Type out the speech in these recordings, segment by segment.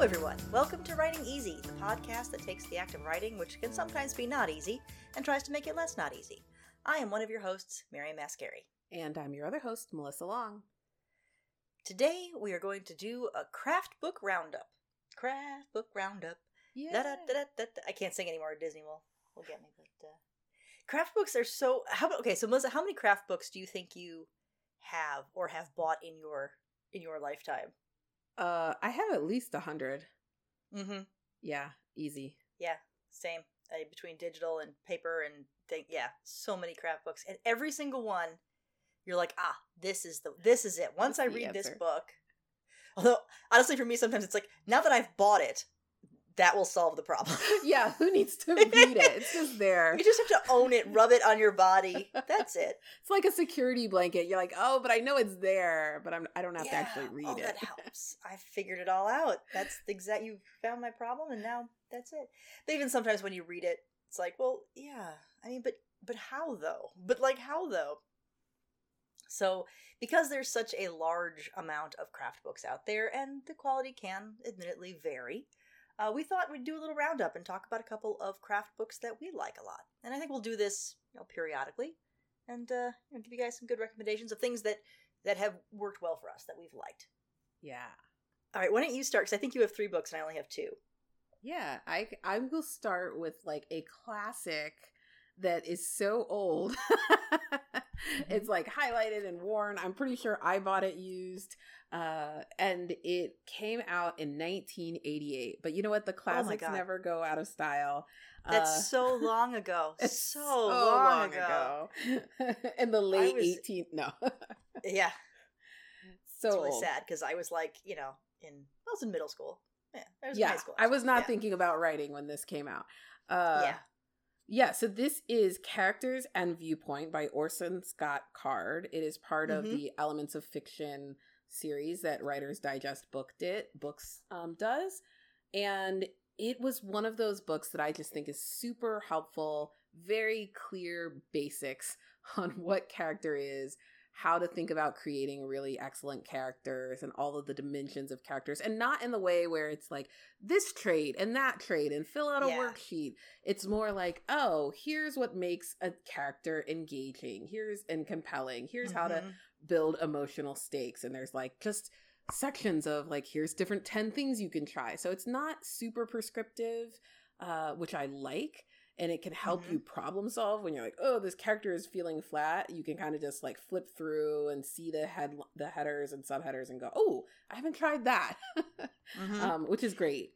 Hello, everyone. Welcome to Writing Easy, the podcast that takes the act of writing, which can sometimes be not easy, and tries to make it less not easy. I am one of your hosts, Mary Mascari. And I'm your other host, Melissa Long. Today, we are going to do a craft book roundup. Craft book roundup. Yeah. I can't sing anymore. Disney will will get me. But uh, craft books are so. How about okay? So Melissa, how many craft books do you think you have or have bought in your in your lifetime? Uh, I have at least a hundred. Mm-hmm. Yeah, easy. Yeah, same. Uh, between digital and paper and thing, yeah, so many craft books, and every single one, you're like, ah, this is the this is it. Once That's I read this book, although honestly, for me, sometimes it's like now that I've bought it, that will solve the problem. Yeah, who needs to read it? It's just there. you just have to own it, rub it on your body. That's it. It's like a security blanket. You're like, oh, but I know it's there, but I'm I don't have to actually read oh, it. that helps. I figured it all out. That's the exact. You found my problem, and now that's it. But even sometimes when you read it, it's like, well, yeah. I mean, but but how though? But like how though? So because there's such a large amount of craft books out there, and the quality can admittedly vary. Uh, we thought we'd do a little roundup and talk about a couple of craft books that we like a lot, and I think we'll do this you know, periodically, and uh, you know, give you guys some good recommendations of things that that have worked well for us that we've liked. Yeah. All right, why don't you start? Because I think you have three books and I only have two. Yeah, I I will start with like a classic that is so old. it's like highlighted and worn. I'm pretty sure I bought it used. Uh and it came out in 1988. But you know what? The classics God. never go out of style. That's Uh, so long ago. it's so, long, ago. ago. in the late was- 18 no. Yeah, so it's really old. sad because I was like, you know, in I was in middle school. Yeah, I was in yeah, high school. I was not Yeah. thinking about writing when this came out. Uh, yeah, Yeah, so this is Characters and Viewpoint by Orson Scott Card. It is part of Mhm. the Elements of Fiction series that Writers Digest book did, books um, does. And it was one of those books that I just think is super helpful, very clear basics on what character is, how to think about creating really excellent characters and all of the dimensions of characters and not in the way where it's like this trait and that trait and fill out a Yeah. worksheet it's more like oh here's what makes a character engaging here's and compelling here's how to Mhm. build emotional stakes and there's like just sections of like here's different 10 things you can try so it's not super prescriptive uh which i like and it can help Mhm. you problem solve when you're like oh this character is feeling flat you can kind of just like flip through and see the head the headers and subheaders and go oh i haven't tried that Mhm. um which is great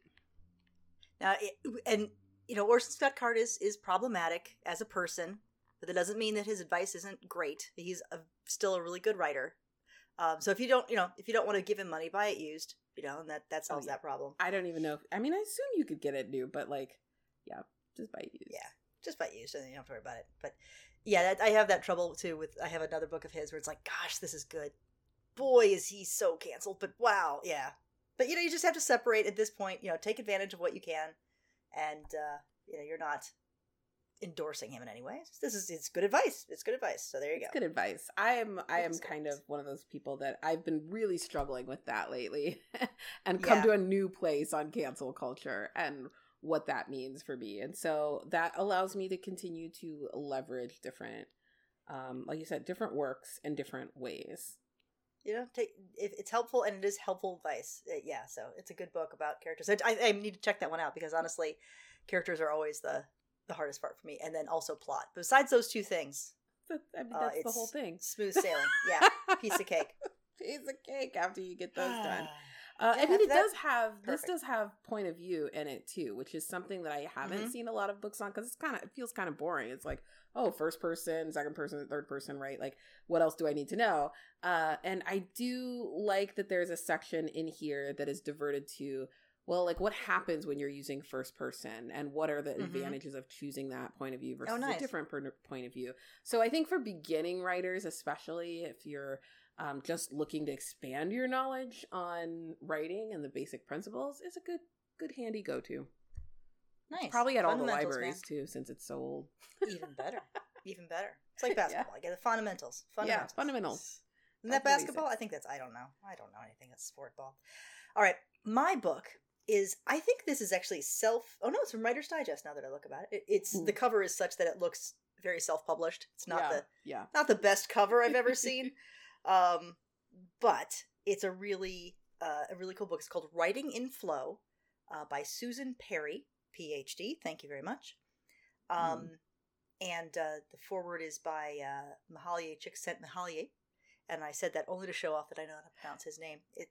Now, it, and you know, Orson Scott Card is is problematic as a person, but that doesn't mean that his advice isn't great. He's a, still a really good writer. Um, so if you don't, you know, if you don't want to give him money, buy it used. You know, and that that solves yeah. that problem. i don't even know if, i mean i assume you could get it new but like yeah just by used Yeah, just by used, and then you don't have to worry about it. But yeah, that, I have that trouble too. With I have another book of his where it's like, gosh, this is good. Boy, is he so canceled. But wow, yeah. But you know, you just have to separate at this point. You know, take advantage of what you can, and uh, you know, you're not endorsing him in any way. This is it's good advice. It's good advice. So there you go. It's good advice. I am I am kind of one of those people that I've been really struggling with that lately and come Yeah. to a new place on cancel culture and what that means for me. And so that allows me to continue to leverage different um like you said different works in different ways. You know, take if it's helpful and it is helpful advice. Uh, yeah, so it's a good book about characters. I, I, need to check that one out because honestly, characters are always the the hardest part for me, and then also plot. Besides those two things, I mean, Uh, that's the whole thing. smooth sailing. Yeah, piece of cake. Piece of cake after you get those done. Uh, Yeah, I mean, it does have this does have point of view in it too, which is something that I haven't Mhm. seen a lot of books on because it's kind of it feels kind of boring. It's like oh, first person, second person, third person, right? Like what else do I need to know? Uh, and I do like that there's a section in here that is diverted to well, like what happens when you're using first person, and what are the Mhm. advantages of choosing that point of view versus Oh, nice. a different per- point of view. So I think for beginning writers, especially if you're um, just looking to expand your knowledge on writing and the basic principles is a good good handy go to. Nice. Probably at all the libraries too, since it's so old. Even better. Even better. It's like Yeah. basketball. I get the fundamentals. Fundamentals. Yeah, Fundamentals. Isn't that That's basketball? I think that's. I don't know. I don't know anything. That's sport ball. All right. My book is I think this is actually self. Oh no, it's from Writer's Digest. Now that I look about it, it it's Hmm. the cover is such that it looks very self-published. It's not yeah, the yeah. not the best cover I've ever seen, um, but it's a really uh, a really cool book. It's called Writing in Flow uh, by Susan Perry, PhD. Thank you very much. Um, And uh, the foreword is by uh, Mihaly Csikszentmihalyi, and I said that only to show off that I know how to pronounce his name. It,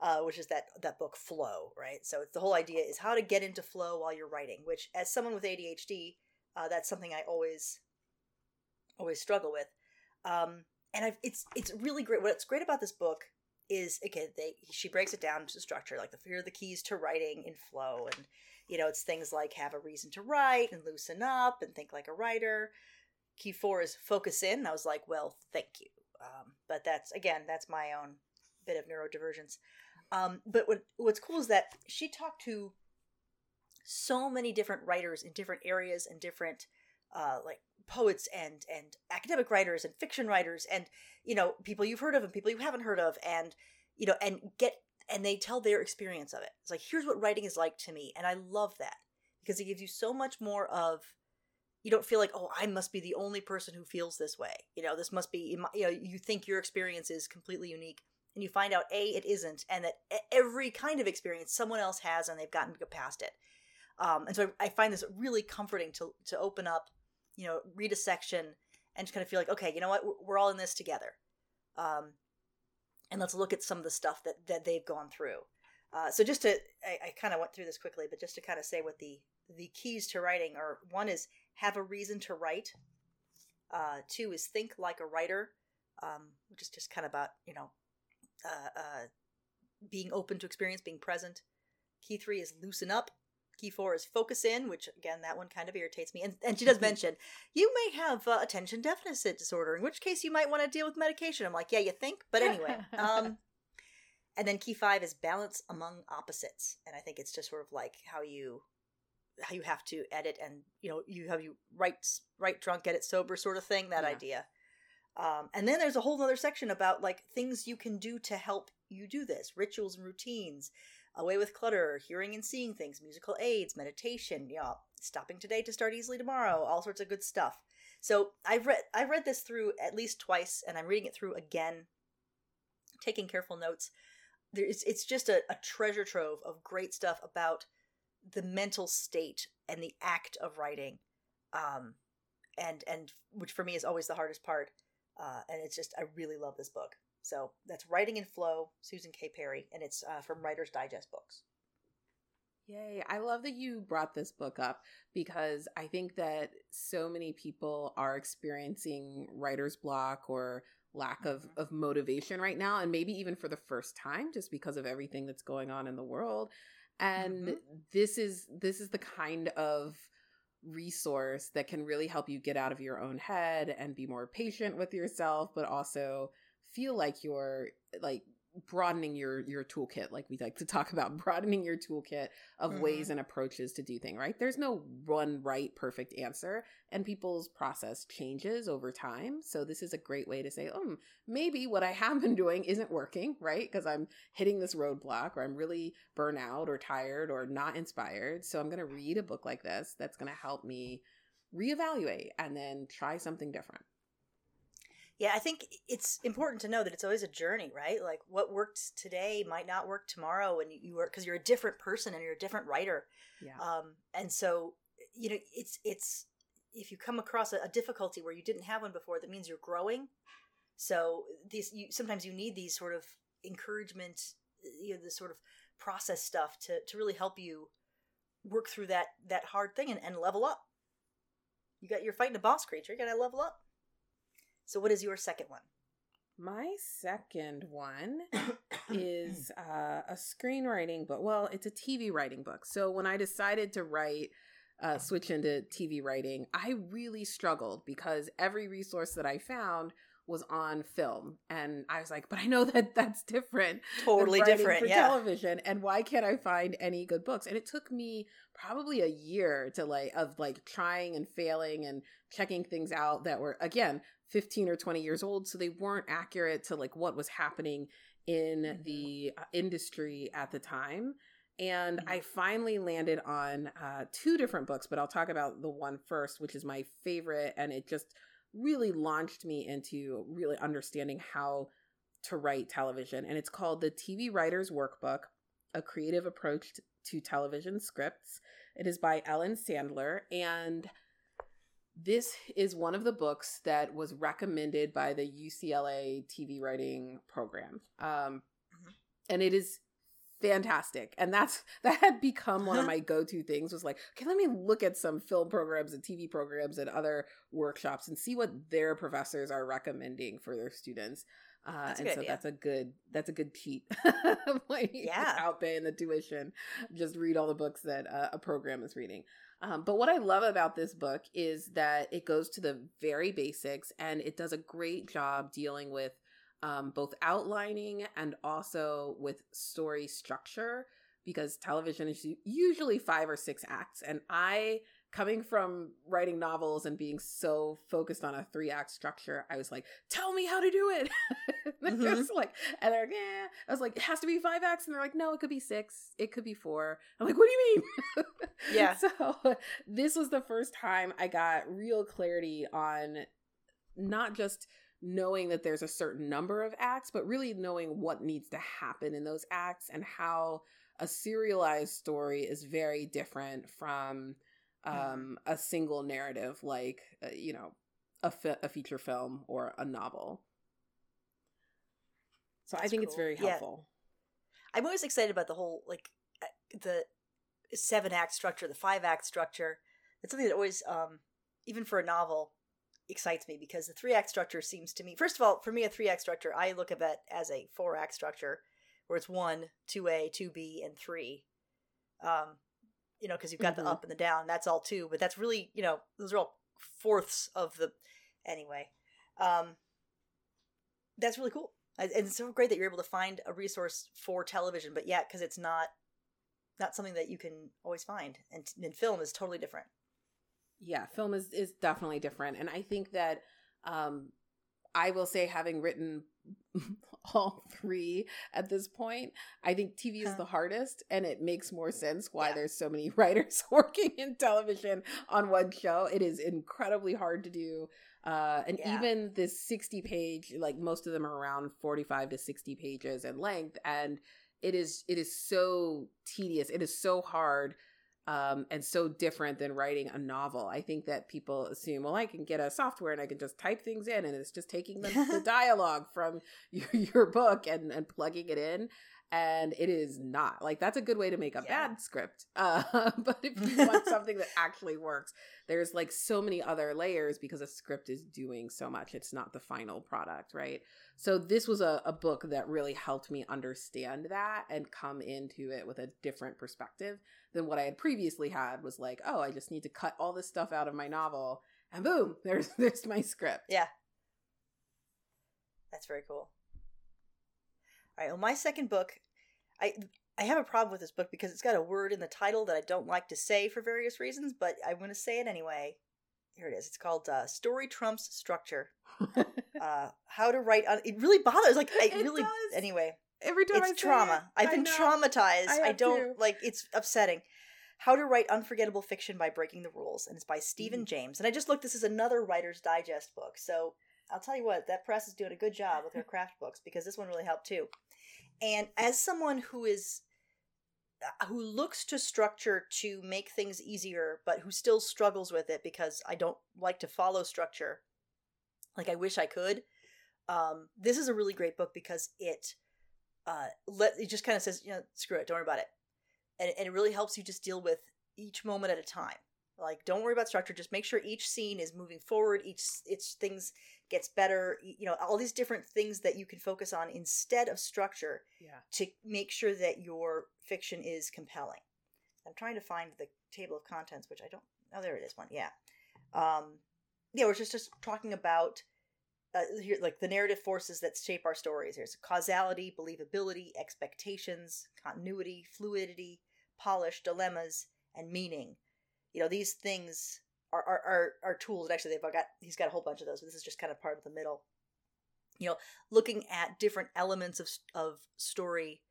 uh, which is that that book Flow, right? So it's the whole idea is how to get into flow while you're writing. Which, as someone with ADHD, uh, that's something I always always struggle with. Um, and I've, it's it's really great. What's great about this book is again they she breaks it down to structure like the here are the keys to writing in flow and you know it's things like have a reason to write and loosen up and think like a writer. Key four is focus in. I was like well thank you. Um, but that's again that's my own bit of neurodivergence. Um, but what, what's cool is that she talked to so many different writers in different areas and different uh, like poets and and academic writers and fiction writers and you know people you've heard of and people you haven't heard of and you know and get and they tell their experience of it. It's like here's what writing is like to me and i love that because it gives you so much more of you don't feel like oh i must be the only person who feels this way. You know this must be you know you think your experience is completely unique and you find out a it isn't and that every kind of experience someone else has and they've gotten past it. Um, and so I, I find this really comforting to to open up you know read a section and just kind of feel like okay you know what? We're, all in this together. Um, and let's look at some of the stuff that that they've gone through. Uh, so just to i, I kind of went through this quickly but just to kind of say what the the keys to writing are. One is have a reason to write. Uh, two is think like a writer um, which is just kind of about you know uh, uh, being open to experience being present. Key three is loosen up key four is focus in which again that one kind of irritates me. And, and she does mention you may have uh, attention deficit disorder in which case you might want to deal with medication. I'm like yeah you think but anyway um and then key five is balance among opposites and i think it's just sort of like how you how you have to edit and you know you have you write write drunk get it sober sort of thing that Yeah. idea. Um, and then there's a whole other section about like things you can do to help you do this rituals and routines away with clutter hearing and seeing things musical aids meditation you know stopping today to start easily tomorrow all sorts of good stuff. So i've read i've read this through at least twice and i'm reading it through again taking careful notes. There is it's just a, a treasure trove of great stuff about the mental state and the act of writing um and and which for me is always the hardest part uh and it's just i really love this book so that's writing in flow susan k perry and it's uh, from writers digest books Yay. I love that you brought this book up because I think that so many people are experiencing writer's block or lack of, Mhm. of motivation right now, and maybe even for the first time, just because of everything that's going on in the world. And Mhm. this is this is the kind of resource that can really help you get out of your own head and be more patient with yourself, but also feel like you're like broadening your your toolkit like we like to talk about broadening your toolkit of Mhm. ways and approaches to do things right? There's no one right perfect answer and people's process changes over time. So this is a great way to say um maybe what i have been doing isn't working right? Because i'm hitting this roadblock or i'm really burnt out or tired or not inspired. So i'm going to read a book like this that's going to help me reevaluate and then try something different yeah i think it's important to know that it's always a journey right? Like what worked today might not work tomorrow and you, work because you're a different person and you're a different writer. Yeah. Um and so you know it's it's if you come across a, a difficulty where you didn't have one before that means you're growing. So these you sometimes you need these sort of encouragement you know this sort of process stuff to to really help you work through that that hard thing and, and level up. You got you're fighting a boss creature you gotta level up so what is your second one My second one is uh, a screenwriting book. Well, it's a TV writing book. So when I decided to write, uh, switch into TV writing, I really struggled because every resource that I found was on film, and I was like, "But I know that that's different, totally different for yeah television, and why can't I find any good books?" And it took me probably a year to like of like trying and failing and checking things out that were again 15 or 20 years old so they weren't accurate to like what was happening in Mhm. the uh, industry at the time And Mhm. I finally landed on uh, two different books, but I'll talk about the one first, which is my favorite. And it just really launched me into really understanding how to write television. And it's called The TV Writer's Workbook A Creative Approach to Television Scripts. It is by Ellen Sandler. And this is one of the books that was recommended by the UCLA TV writing program. Um, Mhm. And it is fantastic and that's that had become one of my go-to things was like okay let me look at some film programs and tv programs and other workshops and see what their professors are recommending for their students uh, and so idea. that's a good that's a good cheat like Yeah. without paying the tuition just read all the books that uh, a program is reading um, but what i love about this book is that it goes to the very basics and it does a great job dealing with um, both outlining and also with story structure because television is usually five or six acts. And i coming from writing novels and being so focused on a three act structure i was like tell me how to do it. And Mhm. just like and they're like yeah. I was like it has to be five acts. And they're like no it could be six. It could be four. I'm like what do you mean? Yeah. so this was the first time i got real clarity on not just knowing that there's a certain number of acts, but really knowing what needs to happen in those acts and how a serialized story is very different from um, a single narrative, like uh, you know, a, fi- a feature film or a novel. So I That's think it's cool. very Yeah. helpful. I'm always excited about the whole like uh, the seven act structure, the five act structure. It's something that always, um, even for a novel, excites me because the three act structure seems to me. First of all, for me, a three act structure, I look at that as a four act structure, where it's one, two A, two B, and three. Um, you know, because you've got Mhm. the up and the down. That's all two, but that's really you know those are all fourths of the. Anyway, um, that's really cool. And and it's so great that you're able to find a resource for television, but yeah, because it's not not something that you can always find, and, and film is totally different. yeah film is is definitely different and i think that um i will say having written all three at this point i think tv is the hardest and it makes more sense why Yeah. there's so many writers working in television on one show it is incredibly hard to do uh and Yeah. even this 60 page like most of them are around 45 to 60 pages in length and it is it is so tedious it is so hard um, and so different than writing a novel. I think that people assume, well, I can get a software and I can just type things in, and it's just taking the, the dialogue from your, your book and, and plugging it in. And it is not like that's a good way to make a Yeah. bad script. Uh, but if you want something that actually works, there's like so many other layers because a script is doing so much. It's not the final product, right? So this was a, a book that really helped me understand that and come into it with a different perspective than what I had previously had was like, oh, I just need to cut all this stuff out of my novel and boom, there's there's my script. Yeah. That's very cool. All right. Well, my second book, I I have a problem with this book because it's got a word in the title that I don't like to say for various reasons, but I'm going to say it anyway. Here it is. It's called uh, "Story Trumps Structure." Uh, how to write? on it really bothers. Like I It really. does. Anyway, Every time I it's say trauma. it, I've I been traumatized. I I, don't too. like. It's upsetting. How to write unforgettable fiction by breaking the rules, and it's by Steven Mm-hmm. James. And I just looked. This is another Writer's Digest book. So I'll tell you what, that press is doing a good job with their craft books because this one really helped too. And as someone who is uh, who looks to structure to make things easier, but who still struggles with it because I don't like to follow structure, like I wish I could. Um, this is a really great book because it uh, let it just kind of says, you know, screw it, don't worry about it, and and it really helps you just deal with each moment at a time. Like, don't worry about structure. Just make sure each scene is moving forward. Each each things gets better. You know, all these different things that you can focus on instead of structure Yeah. to make sure that your fiction is compelling. I'm trying to find the table of contents, which I don't. Oh, there it is. One, yeah, um, yeah. We're just just talking about uh, here, like the narrative forces that shape our stories. There's causality, believability, expectations, continuity, fluidity, polish, dilemmas, and meaning. You know, these things are are, are, are tools. And actually, they've got he's got a whole bunch of those, but this is just kind of part of the middle. You know, looking at different elements of of story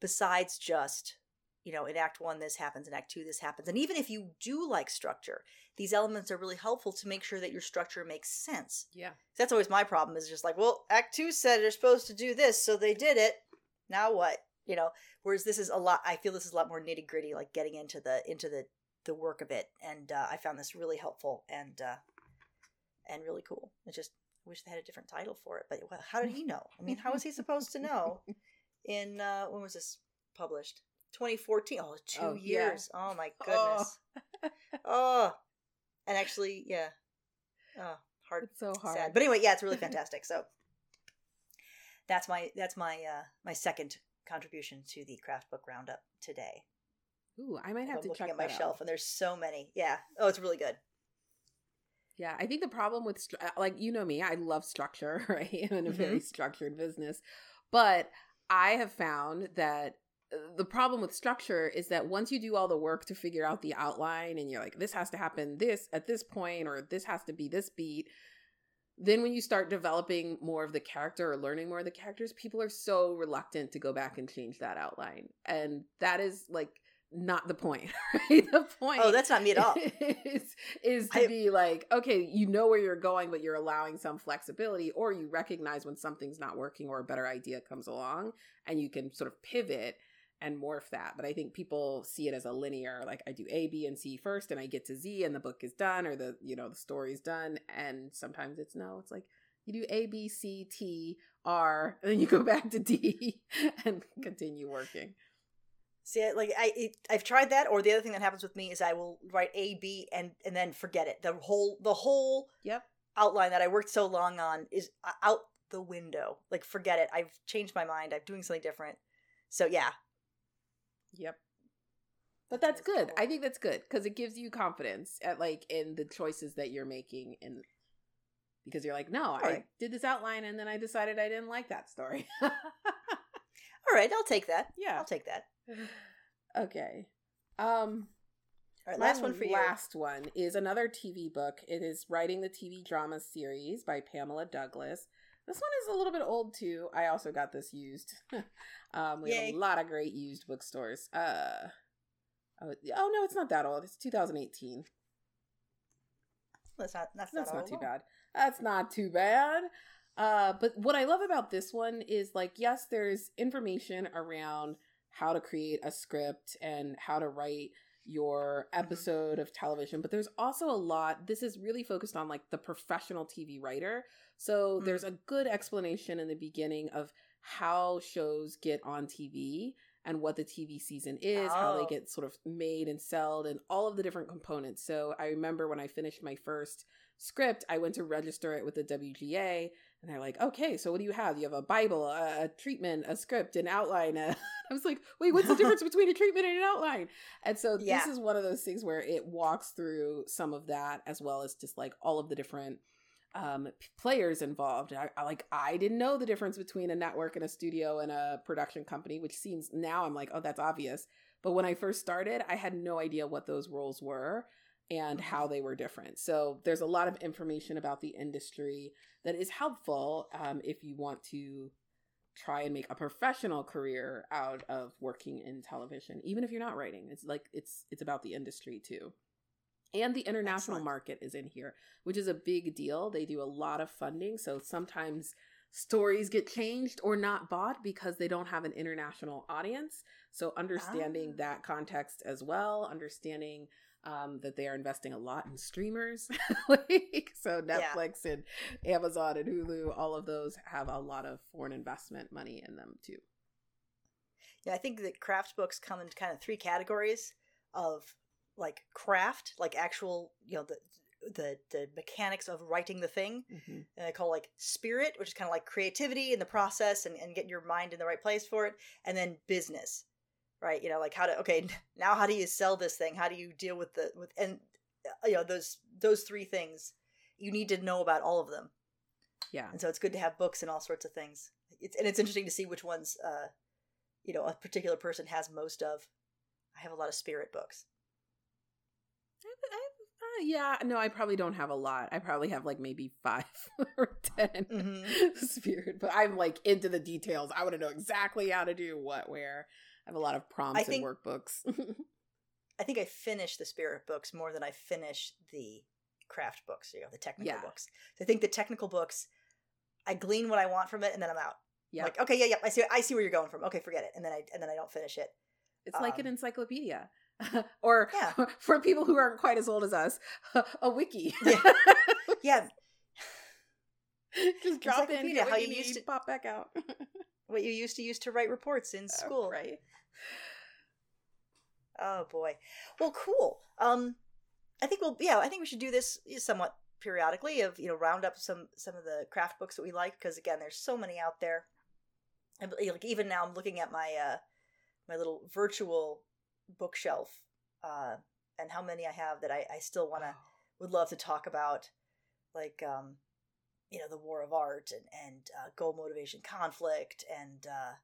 besides just you know, in Act One this happens, in Act Two this happens, and even if you do like structure, these elements are really helpful to make sure that your structure makes sense. Yeah. That's always my problem. Is just like, well, Act Two said they're supposed to do this, so they did it. Now what? You know. Whereas this is a lot. I feel this is a lot more nitty gritty, like getting into the into the the work of it, and uh, I found this really helpful and uh, and really cool. It's just I wish they had a different title for it, but well, how did he know? I mean, how was he supposed to know? In uh, when was this published? 2014. Oh, two Oh, yeah. years. Oh my goodness. Oh. And actually, yeah. Oh, hard It's so hard. sad. But anyway, yeah, it's really fantastic. So that's my that's my uh my second contribution to the craft book roundup today. Ooh, I might have I'm to check at my shelf, Out. and there's so many. Yeah. Oh, it's really good. Yeah, I think the problem with uh, like you know me, I love structure, right? I'm in a Mm-hmm. very structured business, but I have found that uh, the problem with structure is that once you do all the work to figure out the outline and you're like this has to happen this at this point or this has to be this beat then when you start developing more of the character or learning more of the characters people are so reluctant to go back and change that outline and that is like not the point right the point Oh, that's not me at all. is, is to I- be like, okay, you know where you're going, but you're allowing some flexibility, or you recognize when something's not working or a better idea comes along, and you can sort of pivot and morph that. But I think people see it as a linear, like I do A, B, and C first, and I get to Z, and the book is done, or the you know the story's done. And sometimes it's no, it's like you do A, B, C, T, R, and then you go back to D and continue working. See, like I, it, I've tried that. Or the other thing that happens with me is I will write A, B, and and then forget it. The whole the whole Yep. outline that I worked so long on is uh, out the window. Like forget it. I've changed my mind. I'm doing something different. So yeah, Yep. But that's good. cool. I think that's good because it gives you confidence at like in the choices that you're making and because you're like, no, I did this outline and then I decided I didn't like that story. all right, I'll take that. yeah. I'll take that. Okay. Um All right, last one for you. Last one is another TV book. It is Writing the TV Drama Series by Pamela Douglas. This one is a little bit old too. I also got this used. um, we Yay. have a lot of great used bookstores. Uh, oh, oh no, it's not that old. It's 2018. That's not that's, That's not, not too bad. That's not too bad. Uh, but what I love about this one is like, yes, there's information around how to create a script and how to write your episode of television, but there's also a lot. This is really focused on like the professional TV writer. So Mm. there's a good explanation in the beginning of how shows get on TV and what the TV season is, how they Oh. get sort of made and sold, and all of the different components. So I remember when I finished my first script, I went to register it with the WGA, and they're like, "Okay, so what do you have? You have a Bible, a, a treatment, a script, an outline." I was like, "Wait, what's the difference between a treatment and an outline?" And so Yeah. this is one of those things where it walks through some of that as well as just like all of the different um players involved I, I like i didn't know the difference between a network and a studio and a production company which seems now i'm like oh that's obvious but when i first started i had no idea what those roles were and how they were different. So there's a lot of information about the industry that is helpful um, if you want to try and make a professional career out of working in television even if you're not writing. It's like it's it's about the industry too. And the international Excellent. market is in here which is a big deal. They do a lot of funding. So sometimes stories get changed or not bought because they don't have an international audience. So understanding Ah. that context as well understanding um, that they are investing a lot in streamers like so Yeah. netflix and amazon and hulu all of those have a lot of foreign investment money in them too Yeah, I think that craft books come in kind of three categories of like craft, like actual, you know, the the the mechanics of writing the thing, mm-hmm. and I call like spirit, which is kind of like creativity in the process and, and getting your mind in the right place for it, and then business, right? You know, like how to okay, now how do you sell this thing? How do you deal with the with and uh, you know those those three things you need to know about all of them, yeah and so it's good to have books and all sorts of things. It's and it's interesting to see which ones uh you know a particular person has most of. I have a lot of spirit books. I, I, uh, yeah, no, I probably don't have a lot. I probably have like maybe five or 10 Mhm. spirit, but I'm like into the details. I want to know exactly how to do what, where. I have a lot of prompts think- and workbooks. I think I finish the spirit books more than I finish the craft books, you know, the technical Yeah. books. So I think the technical books, I glean what I want from it, and then I'm out. yeah, Like, okay, yeah, yeah, I see, I see where you're going from. Okay, forget it, and then I and then I don't finish it. it's like an um, encyclopedia, or Yeah. for people who aren't quite as old as us, a wiki. Yeah. Yeah, Just drop in, Encyclopedia, get what how you used need, to- pop back out. What you used to use to write reports in school. right? Oh boy. Well, cool. Um, I think we'll yeah. I think we should do this somewhat periodically. Of you know, round up some some of the craft books that we like because again, there's so many out there. And like even now, I'm looking at my uh my little virtual bookshelf uh and how many I have that I I still want to would love to talk about, like um, you know, the war of art and and uh, goal motivation conflict and uh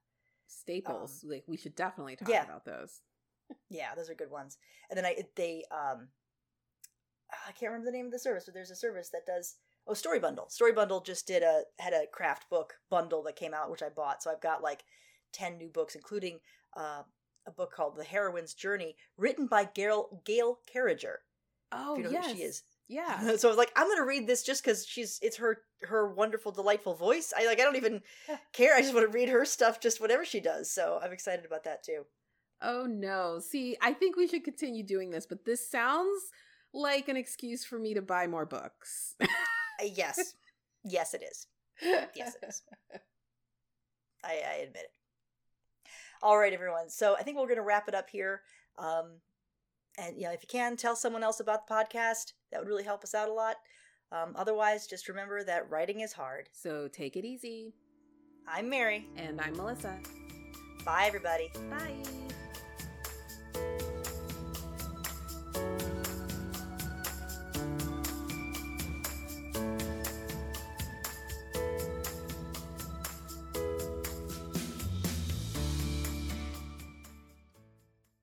Staples. like we should definitely talk yeah. about those. Yeah, those are good ones. And then I they um I can't remember the name of the service, but there's a service that does oh Story Bundle. Story Bundle just did a had a craft book bundle that came out, which I bought. So I've got like ten new books, including uh, a book called The Heroine's Journey, written by Gail Gail Carriger. Oh you know yes, who she is. Yeah. so I was like, I'm gonna read this just because she's it's her her wonderful, delightful voice. I like I don't even care. I just want to read her stuff, just whatever she does. So I'm excited about that too. Oh no. See, I think we should continue doing this, but this sounds like an excuse for me to buy more books. Uh, yes, yes, it is. Yes, it is. I, I admit it. All right, everyone. So I think we're going to wrap it up here. Um, and you know, if you can tell someone else about the podcast, that would really help us out a lot. Um, otherwise, just remember that writing is hard. So take it easy. I'm Mary. And I'm Melissa. Bye, everybody. Bye.